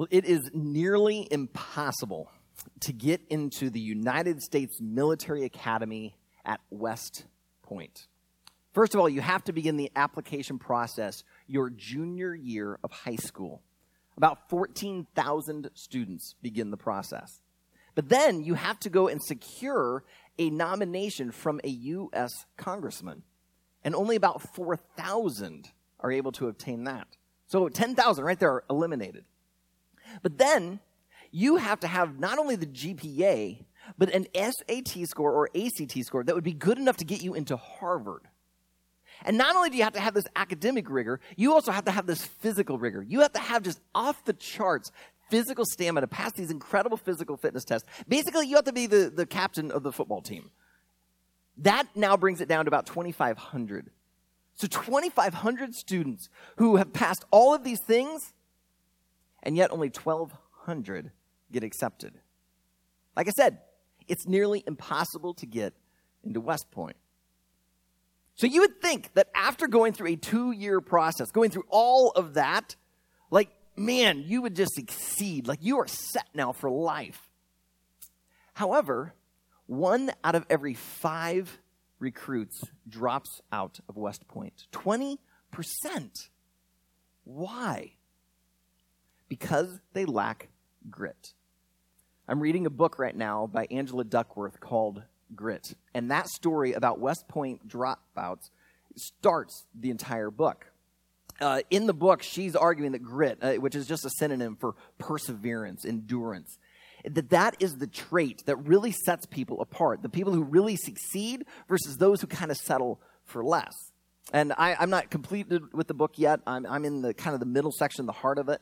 Well, it is nearly impossible to get into the United States Military Academy at West Point. First of all, you have to begin the application process your junior year of high school. About 14,000 students begin the process. But then you have to go and secure a nomination from a U.S. congressman. And only about 4,000 are able to obtain that. So 10,000 right there are eliminated. But then you have to have not only the GPA, but an SAT score or ACT score that would be good enough to get you into Harvard. And not only do you have to have this academic rigor, you also have to have this physical rigor. You have to have just off the charts physical stamina to pass these incredible physical fitness tests. Basically, you have to be the, the captain of the football team. That now brings it down to about 2,500. So 2,500 students who have passed all of these things, and yet only 1,200 get accepted. Like I said, it's nearly impossible to get into West Point. So you would think that after going through a two year process, going through all of that, like, man, you would just succeed. Like, you are set now for life. However, one out of every five recruits drops out of West Point. 20%. Why? Because they lack grit. I'm reading a book right now by Angela Duckworth called Grit. And that story about West Point dropouts starts the entire book. Uh, in the book, she's arguing that grit, uh, which is just a synonym for perseverance, endurance, that that is the trait that really sets people apart. The people who really succeed versus those who kind of settle for less. And I, am not completed with the book yet. I'm, I'm in the kind of the middle section, the heart of it.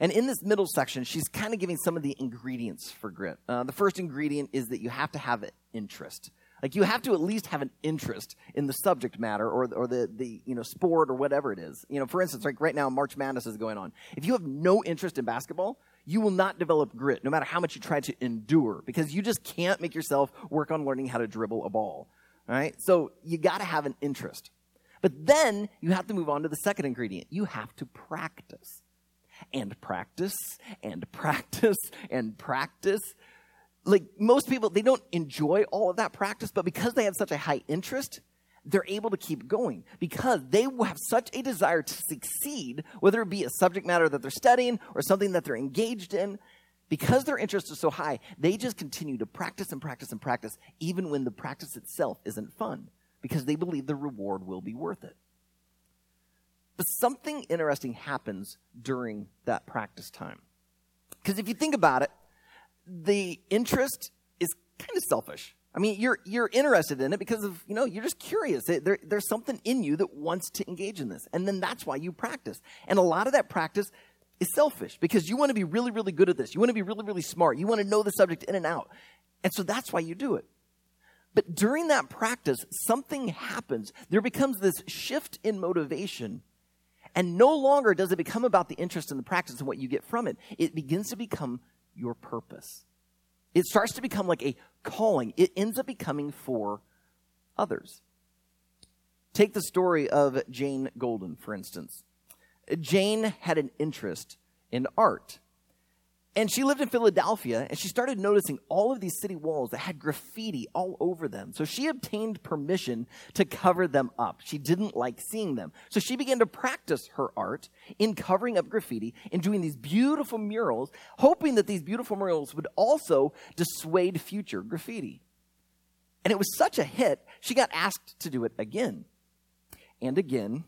And in this middle section, she's kind of giving some of the ingredients for grit. Uh, the first ingredient is that you have to have interest. Like you have to at least have an interest in the subject matter or, or the, the you know sport or whatever it is. You know, for instance, like right now March Madness is going on. If you have no interest in basketball, you will not develop grit no matter how much you try to endure because you just can't make yourself work on learning how to dribble a ball. All right? So you got to have an interest. But then you have to move on to the second ingredient. You have to practice and practice and practice and practice. Like most people, they don't enjoy all of that practice, but because they have such a high interest, they're able to keep going because they have such a desire to succeed, whether it be a subject matter that they're studying or something that they're engaged in. Because their interest is so high, they just continue to practice and practice and practice, even when the practice itself isn't fun, because they believe the reward will be worth it. But something interesting happens during that practice time. Because if you think about it, the interest is kind of selfish. I mean, you're you're interested in it because of you know you're just curious. There, there's something in you that wants to engage in this, and then that's why you practice. And a lot of that practice is selfish because you want to be really really good at this. You want to be really really smart. You want to know the subject in and out, and so that's why you do it. But during that practice, something happens. There becomes this shift in motivation and no longer does it become about the interest in the practice and what you get from it. It begins to become your purpose. It starts to become like a calling. It ends up becoming for others. Take the story of Jane Golden, for instance. Jane had an interest in art. And she lived in Philadelphia and she started noticing all of these city walls that had graffiti all over them. So she obtained permission to cover them up. She didn't like seeing them. So she began to practice her art in covering up graffiti and doing these beautiful murals, hoping that these beautiful murals would also dissuade future graffiti. And it was such a hit, she got asked to do it again and again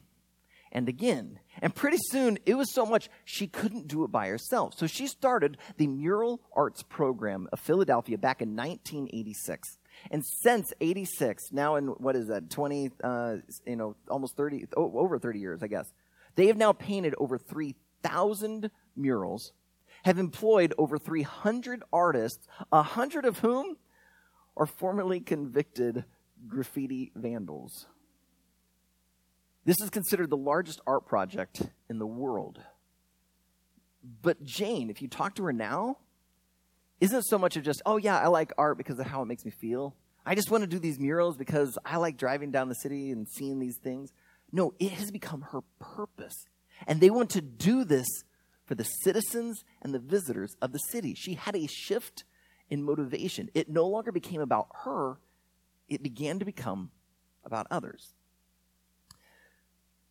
and again. And pretty soon, it was so much she couldn't do it by herself. So she started the Mural Arts Program of Philadelphia back in 1986. And since 86, now in what is that, 20, uh, you know, almost 30, oh, over 30 years, I guess, they have now painted over 3,000 murals, have employed over 300 artists, 100 of whom are formerly convicted graffiti vandals. This is considered the largest art project in the world. But Jane, if you talk to her now, isn't so much of just, oh yeah, I like art because of how it makes me feel. I just want to do these murals because I like driving down the city and seeing these things. No, it has become her purpose. And they want to do this for the citizens and the visitors of the city. She had a shift in motivation. It no longer became about her, it began to become about others.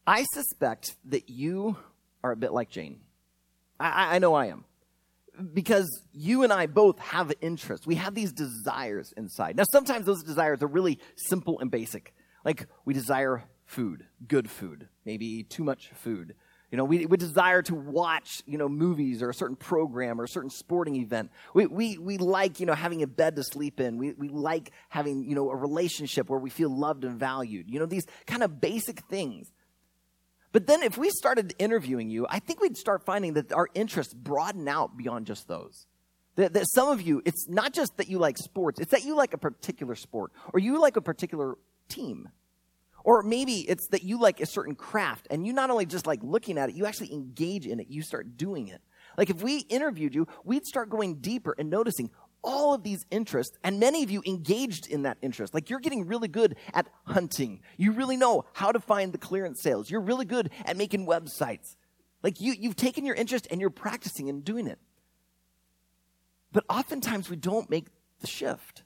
I suspect that you are a bit like Jane. I, I know I am. Because you and I both have interests. We have these desires inside. Now, sometimes those desires are really simple and basic. Like we desire food, good food, maybe too much food. You know, we, we desire to watch, you know, movies or a certain program or a certain sporting event. We, we, we like, you know, having a bed to sleep in. We, we like having, you know, a relationship where we feel loved and valued. You know, these kind of basic things. But then if we started interviewing you, I think we'd start finding that our interests broaden out beyond just those. That, that some of you, it's not just that you like sports, it's that you like a particular sport or you like a particular team. Or maybe it's that you like a certain craft and you not only just like looking at it, you actually engage in it. You start doing it. Like if we interviewed you, we'd start going deeper and noticing all of these interests, and many of you engaged in that interest. Like you're getting really good at hunting. You really know how to find the clearance sales. You're really good at making websites. Like you, you've taken your interest and you're practicing and doing it. But oftentimes we don't make the shift.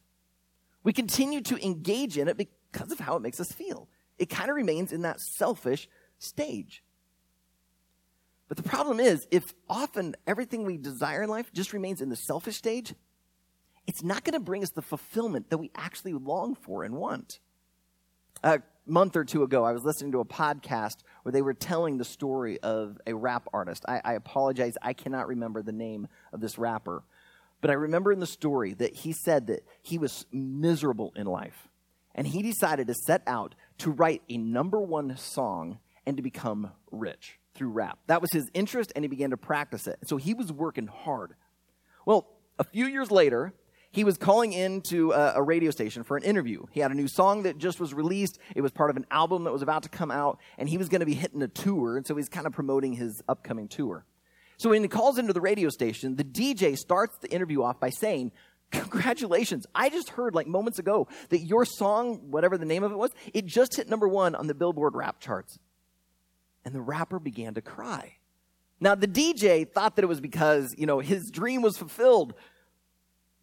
We continue to engage in it because of how it makes us feel it kind of remains in that selfish stage. But the problem is, if often everything we desire in life just remains in the selfish stage, it's not going to bring us the fulfillment that we actually long for and want. A month or two ago, I was listening to a podcast where they were telling the story of a rap artist. I, I apologize, I cannot remember the name of this rapper. But I remember in the story that he said that he was miserable in life. And he decided to set out to write a number one song and to become rich through rap. That was his interest, and he began to practice it. So he was working hard. Well, a few years later, he was calling into a, uh, a, radio station for an interview. He had a new song that just was released. It was part of an album that was about to come out, and he was going to be hitting a tour, and so he's kind of promoting his upcoming tour. So when he calls into the radio station, the DJ starts the interview off by saying, Congratulations. I just heard like moments ago that your song, whatever the name of it was, it just hit number one on the Billboard rap charts. And the rapper began to cry. Now, the DJ thought that it was because, you know, his dream was fulfilled.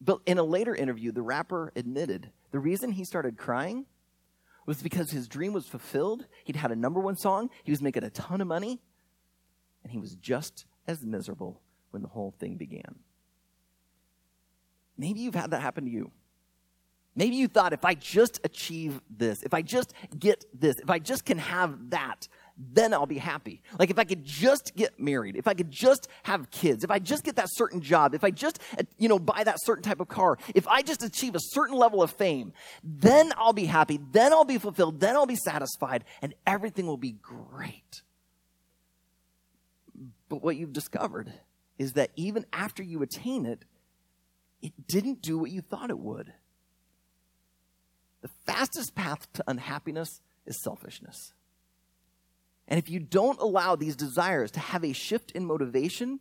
But in a later interview, the rapper admitted the reason he started crying was because his dream was fulfilled. He'd had a number one song, he was making a ton of money, and he was just as miserable when the whole thing began. Maybe you've had that happen to you. Maybe you thought, if I just achieve this, if I just get this, if I just can have that, then I'll be happy. Like if I could just get married, if I could just have kids, if I just get that certain job, if I just, uh, you know, buy that certain type of car, if I just achieve a certain level of fame, then I'll be happy, then I'll be fulfilled, then I'll be satisfied, and everything will be great. But what you've discovered is that even after you attain it, it didn't do what you thought it would. The fastest path to unhappiness is selfishness. And if you don't allow these desires to have a shift in motivation,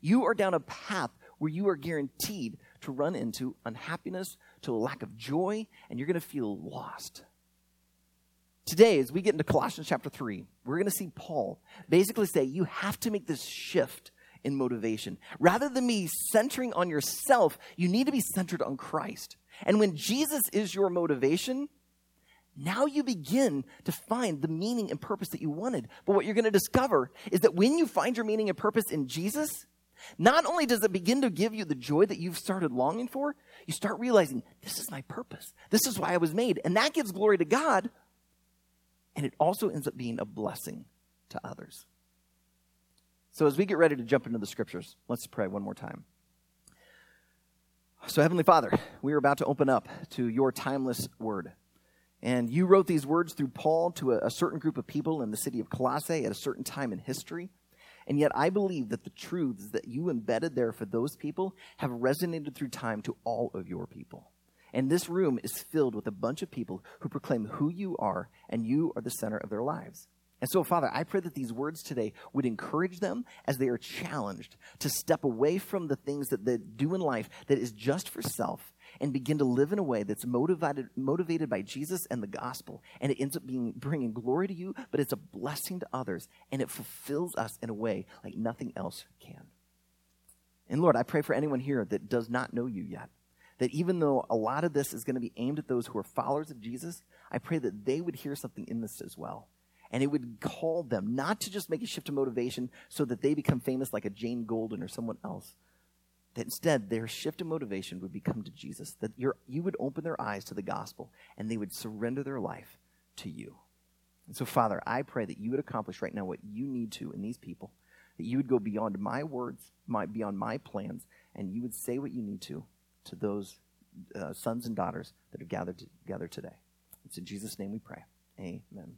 you are down a path where you are guaranteed to run into unhappiness, to a lack of joy, and you're going to feel lost. Today, as we get into Colossians chapter 3, we're going to see Paul basically say you have to make this shift in motivation. Rather than me centering on yourself, you need to be centered on Christ. And when Jesus is your motivation, now you begin to find the meaning and purpose that you wanted. But what you're going to discover is that when you find your meaning and purpose in Jesus, not only does it begin to give you the joy that you've started longing for, you start realizing this is my purpose. This is why I was made. And that gives glory to God. And it also ends up being a blessing to others. So, as we get ready to jump into the scriptures, let's pray one more time. So, Heavenly Father, we are about to open up to your timeless word. And you wrote these words through Paul to a, a, certain group of people in the city of Colossae at a certain time in history. And yet, I believe that the truths that you embedded there for those people have resonated through time to all of your people. And this room is filled with a bunch of people who proclaim who you are, and you are the center of their lives. And so, Father, I pray that these words today would encourage them as they are challenged to step away from the things that they do in life that is just for self and begin to live in a way that's motivated, motivated by Jesus and the gospel. And it ends up being bringing glory to you, but it's a blessing to others, and it fulfills us in a way like nothing else can. And Lord, I pray for anyone here that does not know you yet, that even though a lot of this is going to be aimed at those who are followers of Jesus, I pray that they would hear something in this as well. And it would call them not to just make a shift to motivation so that they become famous like a Jane Golden or someone else, that instead their shift of motivation would become to Jesus, that you would open their eyes to the gospel and they would surrender their life to you. And so, Father, I pray that you would accomplish right now what you need to in these people, that you would go beyond my words, my, beyond my plans, and you would say what you need to to those uh, sons and daughters that are gathered, gathered today. It's in Jesus' name we pray. Amen.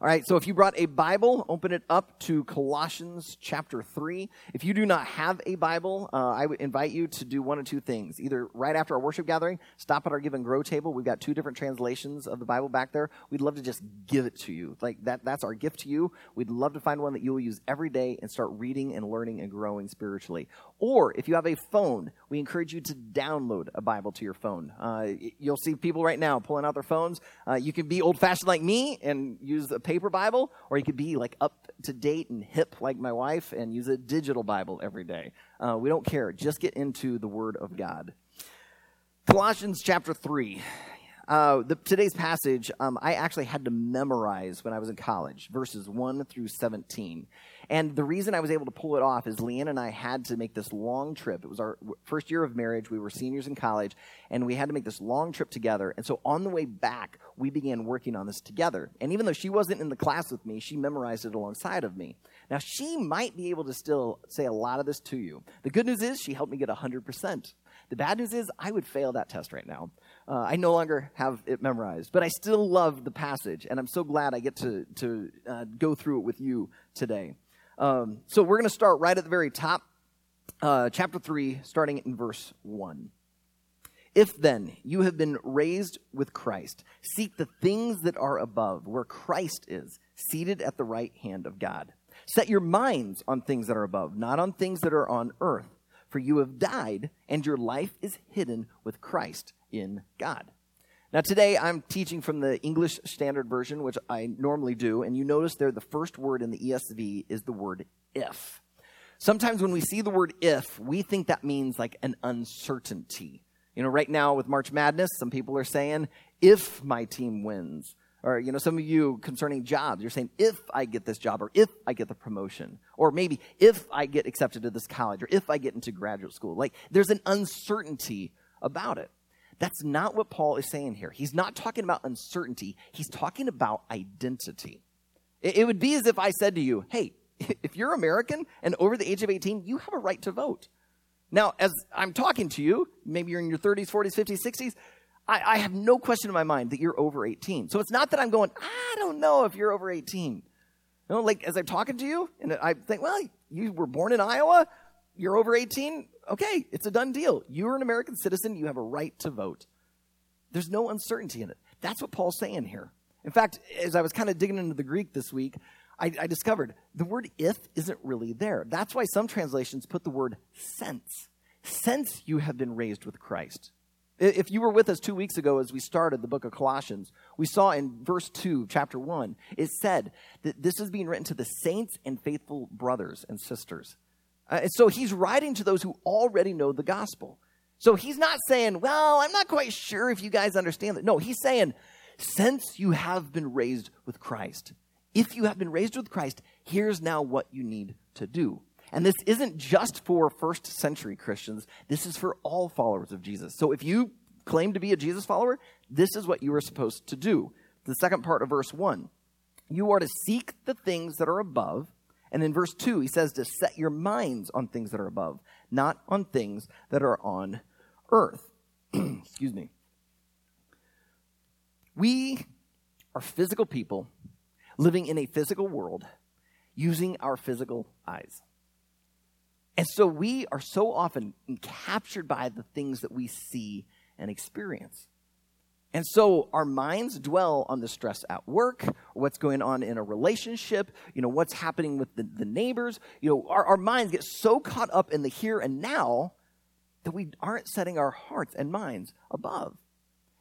All right, so if you brought a Bible, open it up to Colossians chapter 3. If you do not have a Bible, uh, I would invite you to do one of two things. Either right after our worship gathering, stop at our Give and Grow table. We've got two different translations of the Bible back there. We'd love to just give it to you. Like that, that's our gift to you. We'd love to find one that you will use every day and start reading and learning and growing spiritually. Or if you have a phone, we encourage you to download a Bible to your phone. Uh, you'll see people right now pulling out their phones. Uh, you can be old fashioned like me and use a paper Bible, or you could be like up to date and hip like my wife and use a digital Bible every day. Uh, we don't care. Just get into the Word of God. Colossians chapter 3. Uh, the, today's passage, um, I actually had to memorize when I was in college, verses 1 through 17. And the reason I was able to pull it off is Leanne and I had to make this long trip. It was our first year of marriage. We were seniors in college, and we had to make this long trip together. And so on the way back, we began working on this together. And even though she wasn't in the class with me, she memorized it alongside of me. Now, she might be able to still say a lot of this to you. The good news is she helped me get 100%. The bad news is I would fail that test right now. Uh, I no longer have it memorized, but I still love the passage, and I'm so glad I get to, to uh, go through it with you today. Um, so we're going to start right at the very top, uh, chapter 3, starting in verse 1. If then you have been raised with Christ, seek the things that are above, where Christ is, seated at the right hand of God. Set your minds on things that are above, not on things that are on earth. For you have died, and your life is hidden with Christ in God. Now, today I'm teaching from the English Standard Version, which I normally do, and you notice there the first word in the ESV is the word if. Sometimes when we see the word if, we think that means like an uncertainty. You know, right now with March Madness, some people are saying, if my team wins. Or, you know, some of you concerning jobs, you're saying, if I get this job, or if I get the promotion, or maybe if I get accepted to this college, or if I get into graduate school. Like, there's an uncertainty about it. That's not what Paul is saying here. He's not talking about uncertainty, he's talking about identity. It, would be as if I said to you, hey, if you're American and over the age of 18, you have a right to vote. Now, as I'm talking to you, maybe you're in your 30s, 40s, 50s, 60s, I, I, have no question in my mind that you're over 18. So it's not that I'm going, I don't know if you're over 18. You know, like as I'm talking to you, and I think, well, you were born in Iowa, you're over 18, okay, it's a done deal. You're an American citizen, you have a right to vote. There's no uncertainty in it. That's what Paul's saying here. In fact, as I was kind of digging into the Greek this week, I, I discovered the word if isn't really there. That's why some translations put the word since. Since you have been raised with Christ. If you were with us two weeks ago as we started the book of Colossians, we saw in verse 2, chapter 1, it said that this is being written to the saints and faithful brothers and sisters. Uh, so he's writing to those who already know the gospel. So he's not saying, well, I'm not quite sure if you guys understand that. No, he's saying, since you have been raised with Christ, if you have been raised with Christ, here's now what you need to do. And this isn't just for first century Christians, this is for all followers of Jesus. So if you claim to be a Jesus follower, this is what you are supposed to do. The second part of verse 1 you are to seek the things that are above and in verse 2, he says to set your minds on things that are above, not on things that are on earth. Excuse me. We are physical people living in a physical world using our physical eyes. And so we are so often captured by the things that we see and experience. And so our minds dwell on the stress at work, what's going on in a relationship, you know, what's happening with the, the neighbors. You know, our, our minds get so caught up in the here and now that we aren't setting our hearts and minds above.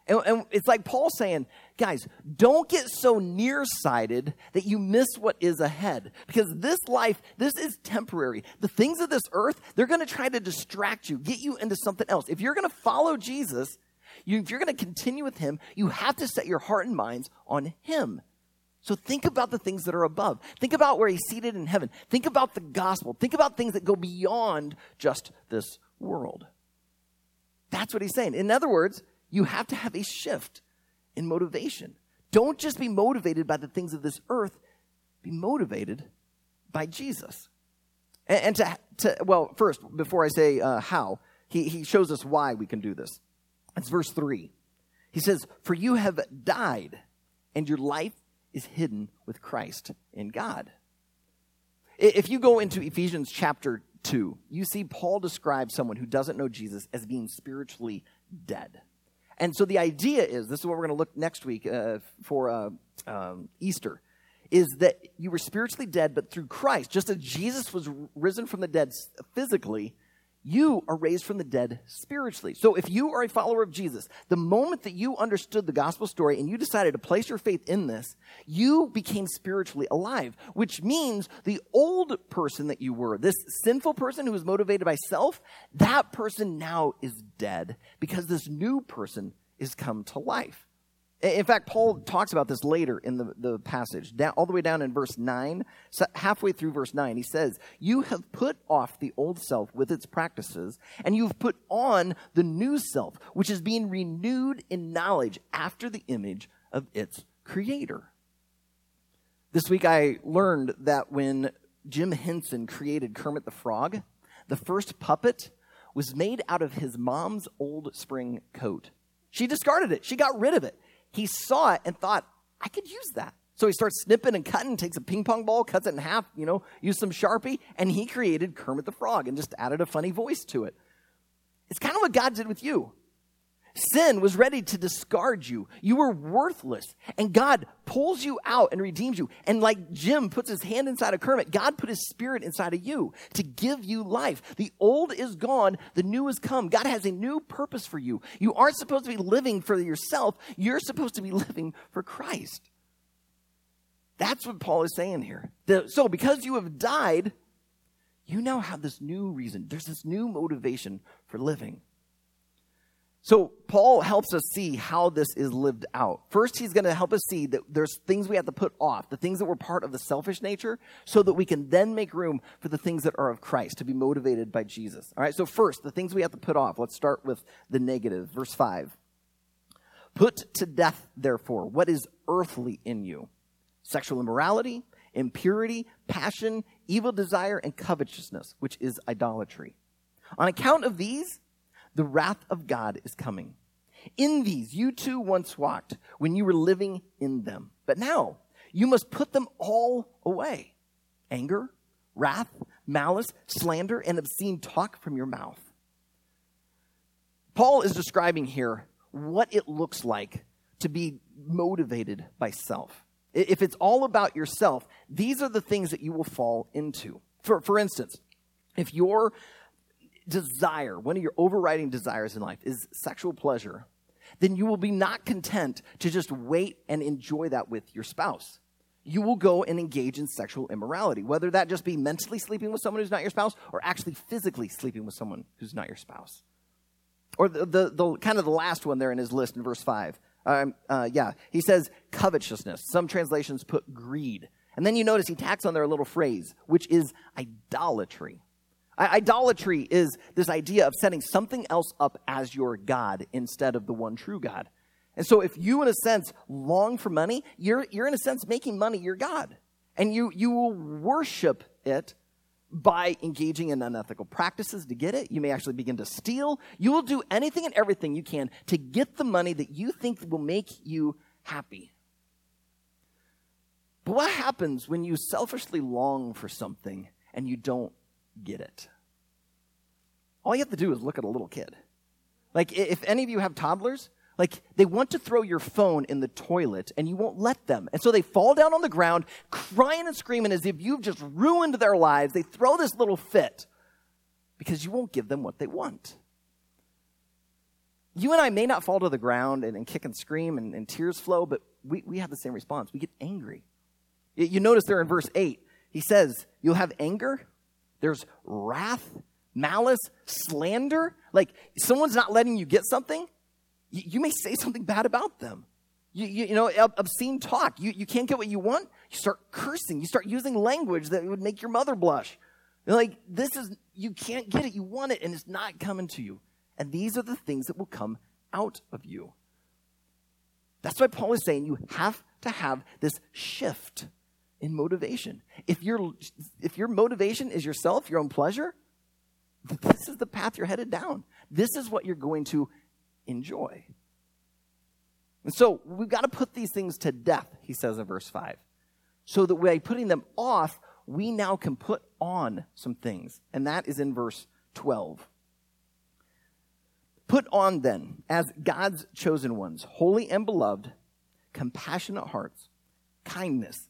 And, and, it's like Paul saying, guys, don't get so nearsighted that you miss what is ahead. Because this life, this is temporary. The things of this earth, they're going to try to distract you, get you into something else. If you're going to follow Jesus, you, if you're going to continue with him, you have to set your heart and minds on him. So think about the things that are above. Think about where he's seated in heaven. Think about the gospel. Think about things that go beyond just this world. That's what he's saying. In other words, you have to have a shift in motivation. Don't just be motivated by the things of this earth, be motivated by Jesus. And, and to, to, well, first, before I say uh, how, he, he shows us why we can do this. It's verse 3. He says, For you have died, and your life is hidden with Christ in God. If you go into Ephesians chapter 2, you see Paul describe someone who doesn't know Jesus as being spiritually dead. And so the idea is this is what we're going to look next week uh, for uh, um, Easter is that you were spiritually dead, but through Christ, just as Jesus was risen from the dead physically, you are raised from the dead spiritually. So if you are a follower of Jesus, the moment that you understood the gospel story and you decided to place your faith in this, you became spiritually alive, which means the old person that you were, this sinful person who was motivated by self, that person now is dead because this new person is come to life. In fact, Paul talks about this later in the, the passage, down, all the way down in verse 9, so halfway through verse 9. He says, You have put off the old self with its practices, and you've put on the new self, which is being renewed in knowledge after the image of its creator. This week I learned that when Jim Henson created Kermit the Frog, the first puppet was made out of his mom's old spring coat. She discarded it, she got rid of it he saw it and thought, I could use that. So he starts snipping and cutting, takes a ping pong ball, cuts it in half, you know, use some Sharpie, and he created Kermit the Frog and just added a funny voice to it. It's kind of what God did with you. Sin was ready to discard you. You were worthless. And God pulls you out and redeems you. And like Jim puts his hand inside of Kermit, God put his spirit inside of you to give you life. The old is gone, the new has come. God has a new purpose for you. You aren't supposed to be living for yourself, you're supposed to be living for Christ. That's what Paul is saying here. The, so, because you have died, you now have this new reason. There's this new motivation for living. So, Paul helps us see how this is lived out. First, he's going to help us see that there's things we have to put off, the things that were part of the selfish nature, so that we can then make room for the things that are of Christ, to be motivated by Jesus. All right, so first, the things we have to put off. Let's start with the negative. Verse 5. Put to death, therefore, what is earthly in you sexual immorality, impurity, passion, evil desire, and covetousness, which is idolatry. On account of these, the wrath of God is coming. In these you too once walked when you were living in them. But now you must put them all away anger, wrath, malice, slander, and obscene talk from your mouth. Paul is describing here what it looks like to be motivated by self. If it's all about yourself, these are the things that you will fall into. For, for instance, if you're desire, one of your overriding desires in life is sexual pleasure, then you will be not content to just wait and enjoy that with your spouse. You will go and engage in sexual immorality, whether that just be mentally sleeping with someone who's not your spouse or actually physically sleeping with someone who's not your spouse. Or the, the, the kind of the last one there in his list in verse 5. Um, uh, yeah, he says covetousness. Some translations put greed. And then you notice he tacks on there a little phrase, which is idolatry. Idolatry is this idea of setting something else up as your God instead of the one true God. And so if you, in a sense, long for money, you're, you're in a sense making money your God. And you, you will worship it by engaging in unethical practices to get it. You may actually begin to steal. You will do anything and everything you can to get the money that you think will make you happy. But what happens when you selfishly long for something and you don't get it. All you have to do is look at a little kid. Like, if any of you have toddlers, like they want to throw your phone in the toilet and you won't let them. And so they fall down on the ground, crying and screaming as if you've just ruined their lives. They throw this little fit because you won't give them what they want. You and I may not fall to the ground and, and kick and scream and, and, tears flow, but we, we have the same response. We get angry. You, you notice there in verse 8, he says, You'll have anger, there's wrath, malice, slander. Like someone's not letting you get something, you, you may say something bad about them. You, you, you, know, obscene talk. You, you can't get what you want. You start cursing. You start using language that would make your mother blush. You're like, this is, you can't get it. You want it, and it's not coming to you. And these are the things that will come out of you. That's why Paul is saying you have to have this shift in motivation. If your if your motivation is yourself, your own pleasure, this is the path you're headed down. This is what you're going to enjoy. And so we've got to put these things to death, he says in verse 5. So that by putting them off, we now can put on some things. And that is in verse 12. Put on then, as God's chosen ones, holy and beloved, compassionate hearts, kindness,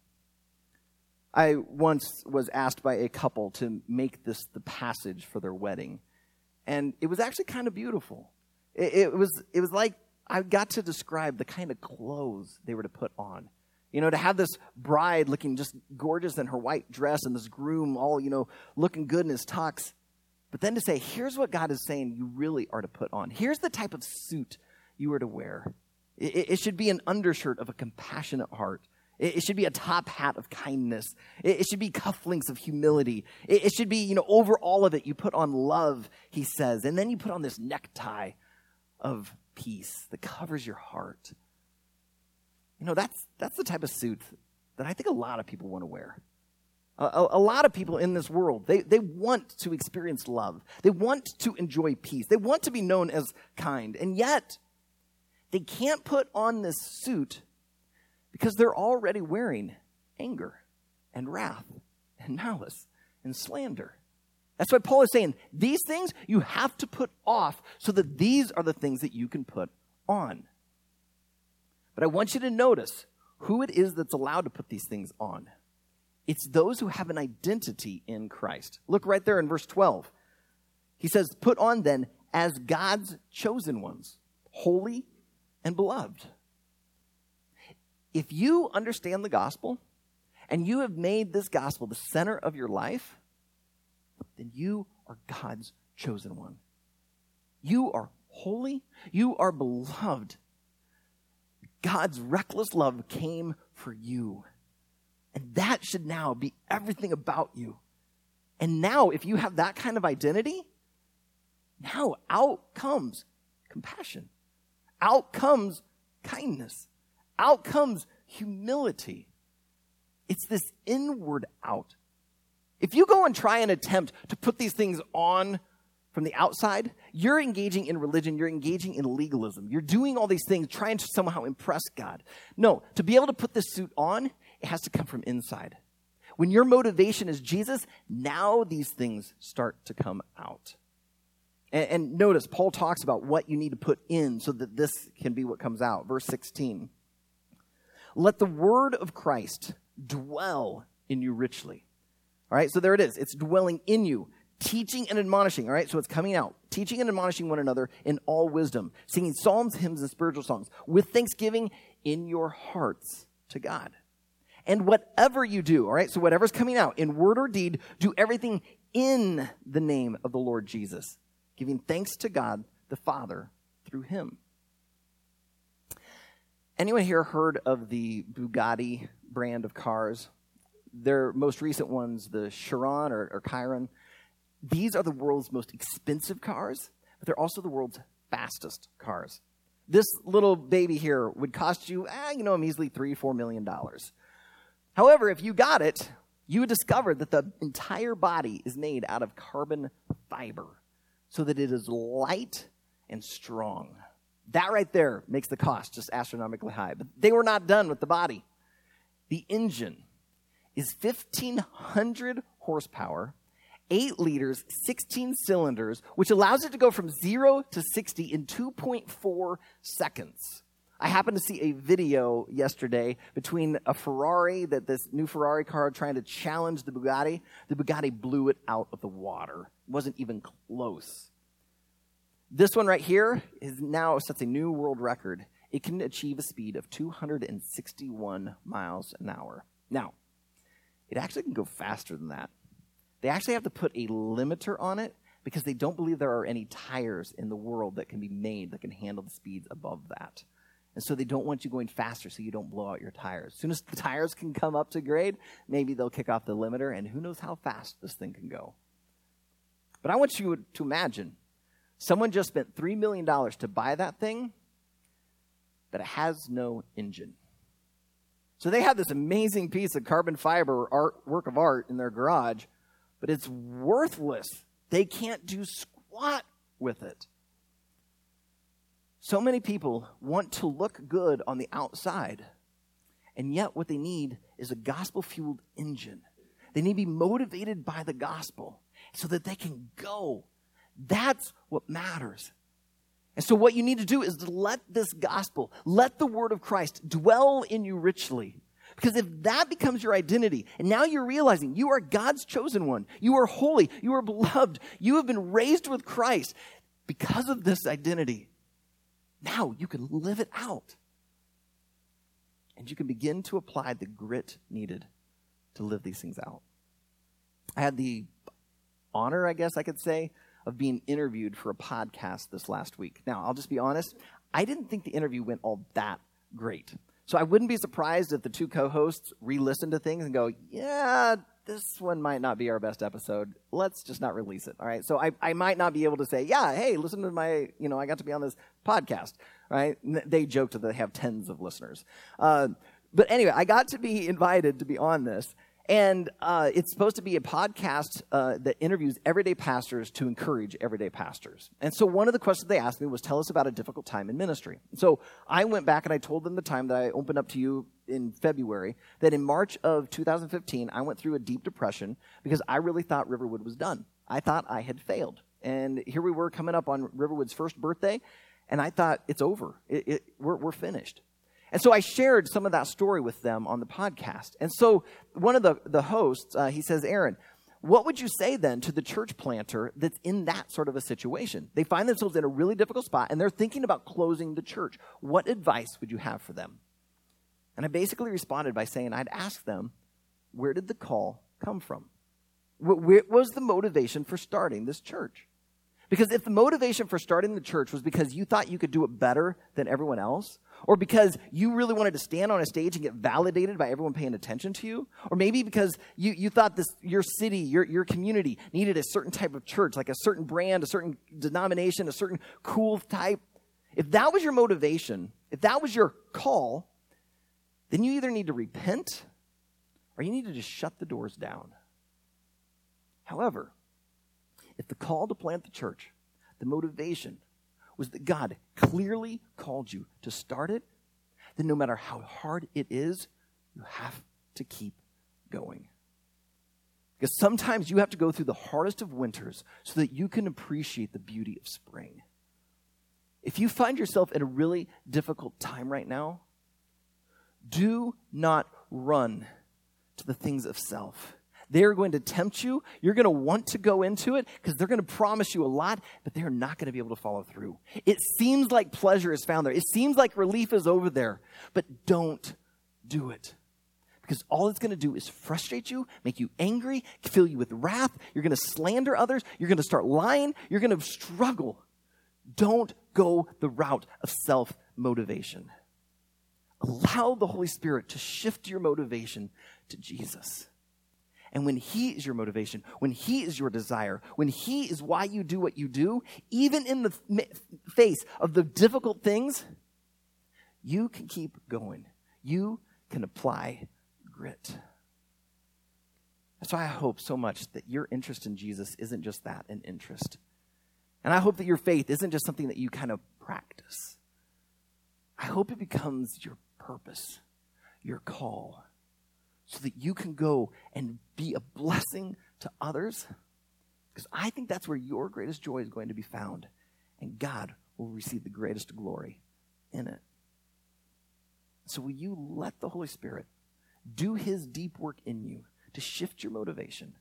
I once was asked by a couple to make this the passage for their wedding, and it was actually kind of beautiful. It, it was, it was like I got to describe the kind of clothes they were to put on. You know, to have this bride looking just gorgeous in her white dress and this groom all, you know, looking good in his tux. But then to say, here's what God is saying you really are to put on. Here's the type of suit you are to wear. It, it should be an undershirt of a compassionate heart. It, should be a top hat of kindness. It, should be cufflinks of humility. it should be, you know, over all of it, you put on love, he says. And then you put on this necktie of peace that covers your heart. You know, that's, that's the type of suit that I think a lot of people want to wear. A, a, lot of people in this world, they, they want to experience love. They want to enjoy peace. They want to be known as kind. And yet, they can't put on this suit because they're already wearing anger and wrath and malice and slander. That's why Paul is saying these things you have to put off so that these are the things that you can put on. But I want you to notice who it is that's allowed to put these things on. It's those who have an identity in Christ. Look right there in verse 12. He says, Put on then as God's chosen ones, holy and beloved. If you understand the gospel and you have made this gospel the center of your life, then you are God's chosen one. You are holy, you are beloved. God's reckless love came for you. And that should now be everything about you. And now, if you have that kind of identity, now out comes compassion, out comes kindness, out comes humility. It's this inward out. If you go and try and attempt to put these things on from the outside, you're engaging in religion, you're engaging in legalism. You're doing all these things trying to somehow impress God. No, to be able to put this suit on, it has to come from inside. When your motivation is Jesus, now these things start to come out. And, and, notice, Paul talks about what you need to put in so that this can be what comes out. Verse 16 Let the word of Christ dwell in you richly. All right, so there it is. It's dwelling in you, teaching and admonishing. All right, so it's coming out. Teaching and admonishing one another in all wisdom, singing psalms, hymns, and spiritual songs with thanksgiving in your hearts to God. And whatever you do, all right, so whatever's coming out in word or deed, do everything in the name of the Lord Jesus, giving thanks to God the Father through him. Anyone here heard of the Bugatti brand of cars? Their most recent ones, the Chiron or, or Chiron, these are the world's most expensive cars, but they're also the world's fastest cars. This little baby here would cost you, ah, you know, a measly three, four million dollars. However, if you got it, you would discover that the entire body is made out of carbon fiber so that it is light and strong. That right there makes the cost just astronomically high. But they were not done with the body. The engine is 1,500 horsepower, 8 liters, 16 cylinders, which allows it to go from 0 to 60 in 2.4 seconds. I happened to see a video yesterday between a Ferrari, that this new Ferrari car trying to challenge the Bugatti. The Bugatti blew it out of the water. It wasn't even close. This one right here is now sets a new world record. It can achieve a speed of 261 miles an hour. Now, it actually can go faster than that. They actually have to put a limiter on it because they don't believe there are any tires in the world that can be made that can handle the speeds above that. And so they don't want you going faster so you don't blow out your tires. As soon as the tires can come up to grade, maybe they'll kick off the limiter, and who knows how fast this thing can go. But I want you to imagine someone just spent $3 million to buy that thing, but it has no engine. So they have this amazing piece of carbon fiber art, work of art in their garage, but it's worthless. They can't do squat with it. So many people want to look good on the outside, and yet what they need is a gospel fueled engine. They need to be motivated by the gospel so that they can go. That's what matters. And so, what you need to do is to let this gospel, let the word of Christ dwell in you richly. Because if that becomes your identity, and now you're realizing you are God's chosen one, you are holy, you are beloved, you have been raised with Christ, because of this identity, now you can live it out. And you can begin to apply the grit needed to live these things out. I had the honor, I guess I could say, of being interviewed for a podcast this last week. Now, I'll just be honest, I didn't think the interview went all that great. So I wouldn't be surprised if the two co hosts re listen to things and go, yeah, this one might not be our best episode. Let's just not release it. All right. So I, I might not be able to say, yeah, hey, listen to my, you know, I got to be on this podcast. Right. They joked that they have tens of listeners. Uh, but anyway, I got to be invited to be on this. And uh, it's supposed to be a podcast uh, that interviews everyday pastors to encourage everyday pastors. And so one of the questions they asked me was, tell us about a difficult time in ministry. So I went back and I told them the time that I opened up to you in February, that in March of 2015, I went through a deep depression because I really thought Riverwood was done. I thought I had failed. And here we were coming up on Riverwood's first birthday, and I thought, it's over. It, it, we're, we're finished. And so I shared some of that story with them on the podcast. And so one of the, the hosts, uh, he says, Aaron, what would you say then to the church planter that's in that sort of a situation? They find themselves in a really difficult spot and they're thinking about closing the church. What advice would you have for them? And I basically responded by saying I'd ask them, where did the call come from? What was the motivation for starting this church? Because if the motivation for starting the church was because you thought you could do it better than everyone else, or because you really wanted to stand on a stage and get validated by everyone paying attention to you, or maybe because you, you thought this your city, your, your community needed a certain type of church, like a certain brand, a certain denomination, a certain cool type. If that was your motivation, if that was your call, then you either need to repent or you need to just shut the doors down. However, if the call to plant the church, the motivation, was that God clearly called you to start it, then no matter how hard it is, you have to keep going. Because sometimes you have to go through the hardest of winters so that you can appreciate the beauty of spring. If you find yourself in a really difficult time right now, do not run to the things of self. They're going to tempt you. You're going to want to go into it because they're going to promise you a lot, but they're not going to be able to follow through. It seems like pleasure is found there. It seems like relief is over there, but don't do it. Because all it's going to do is frustrate you, make you angry, fill you with wrath. You're going to slander others. You're going to start lying. You're going to struggle. Don't go the route of self motivation. Allow the Holy Spirit to shift your motivation to Jesus. And when He is your motivation, when He is your desire, when He is why you do what you do, even in the face of the difficult things, you can keep going. You can apply grit. That's why I hope so much that your interest in Jesus isn't just that, an interest. And I hope that your faith isn't just something that you kind of practice, I hope it becomes your purpose, your call, so that you can go and be a blessing to others. Because I think that's where your greatest joy is going to be found. And God will receive the greatest glory in it. So, will you let the Holy Spirit do his deep work in you to shift your motivation?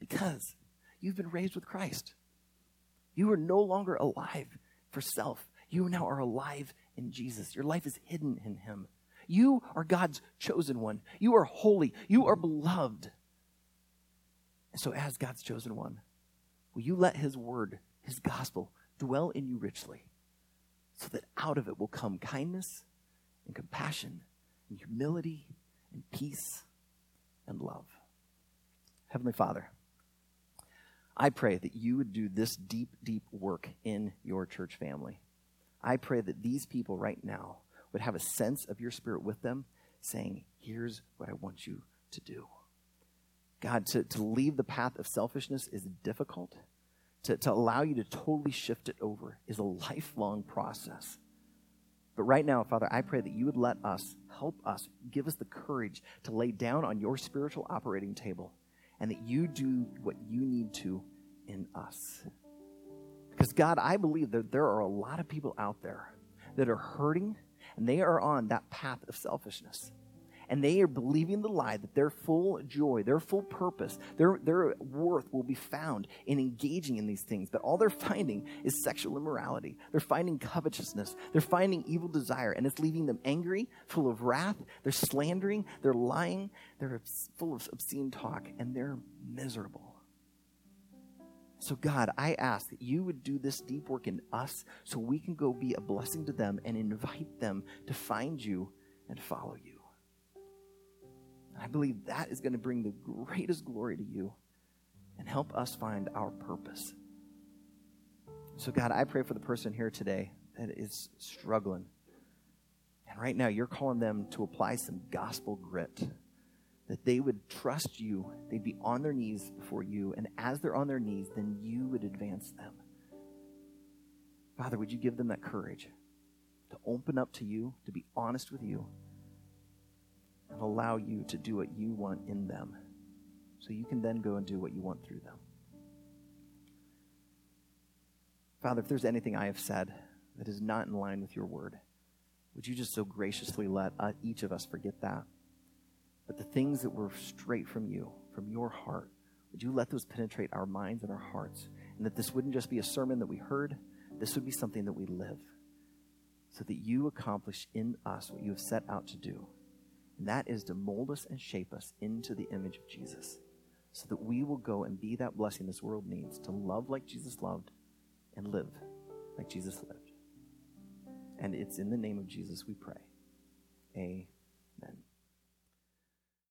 Because you've been raised with Christ. You are no longer alive for self. You now are alive in Jesus. Your life is hidden in him. You are God's chosen one. You are holy. You are beloved. And so, as God's chosen one, will you let his word, his gospel, dwell in you richly so that out of it will come kindness and compassion and humility and peace and love? Heavenly Father, I pray that you would do this deep, deep work in your church family. I pray that these people right now would have a sense of your spirit with them, saying, Here's what I want you to do. God, to, to leave the path of selfishness is difficult. To, to allow you to totally shift it over is a lifelong process. But right now, Father, I pray that you would let us, help us, give us the courage to lay down on your spiritual operating table and that you do what you need to in us. Because, God, I believe that there are a lot of people out there that are hurting and they are on that path of selfishness. And they are believing the lie that their full joy, their full purpose, their, their worth will be found in engaging in these things. But all they're finding is sexual immorality. They're finding covetousness. They're finding evil desire. And it's leaving them angry, full of wrath. They're slandering. They're lying. They're full of obscene talk. And they're miserable. So, God, I ask that you would do this deep work in us so we can go be a blessing to them and invite them to find you and follow you. I believe that is going to bring the greatest glory to you and help us find our purpose. So, God, I pray for the person here today that is struggling. And right now, you're calling them to apply some gospel grit that they would trust you, they'd be on their knees before you, and as they're on their knees, then you would advance them. Father, would you give them that courage to open up to you, to be honest with you, and allow you to do what you want in them so you can then go and do what you want through them? Father, if there's anything I have said that is not in line with your word, would you just so graciously let uh, each of us forget that? But the things that were straight from you, from your heart, would you let those penetrate our minds and our hearts? And that this wouldn't just be a sermon that we heard, this would be something that we live. So that you accomplish in us what you have set out to do. And that is to mold us and shape us into the image of Jesus. So that we will go and be that blessing this world needs to love like Jesus loved and live like Jesus lived. And it's in the name of Jesus we pray. Amen.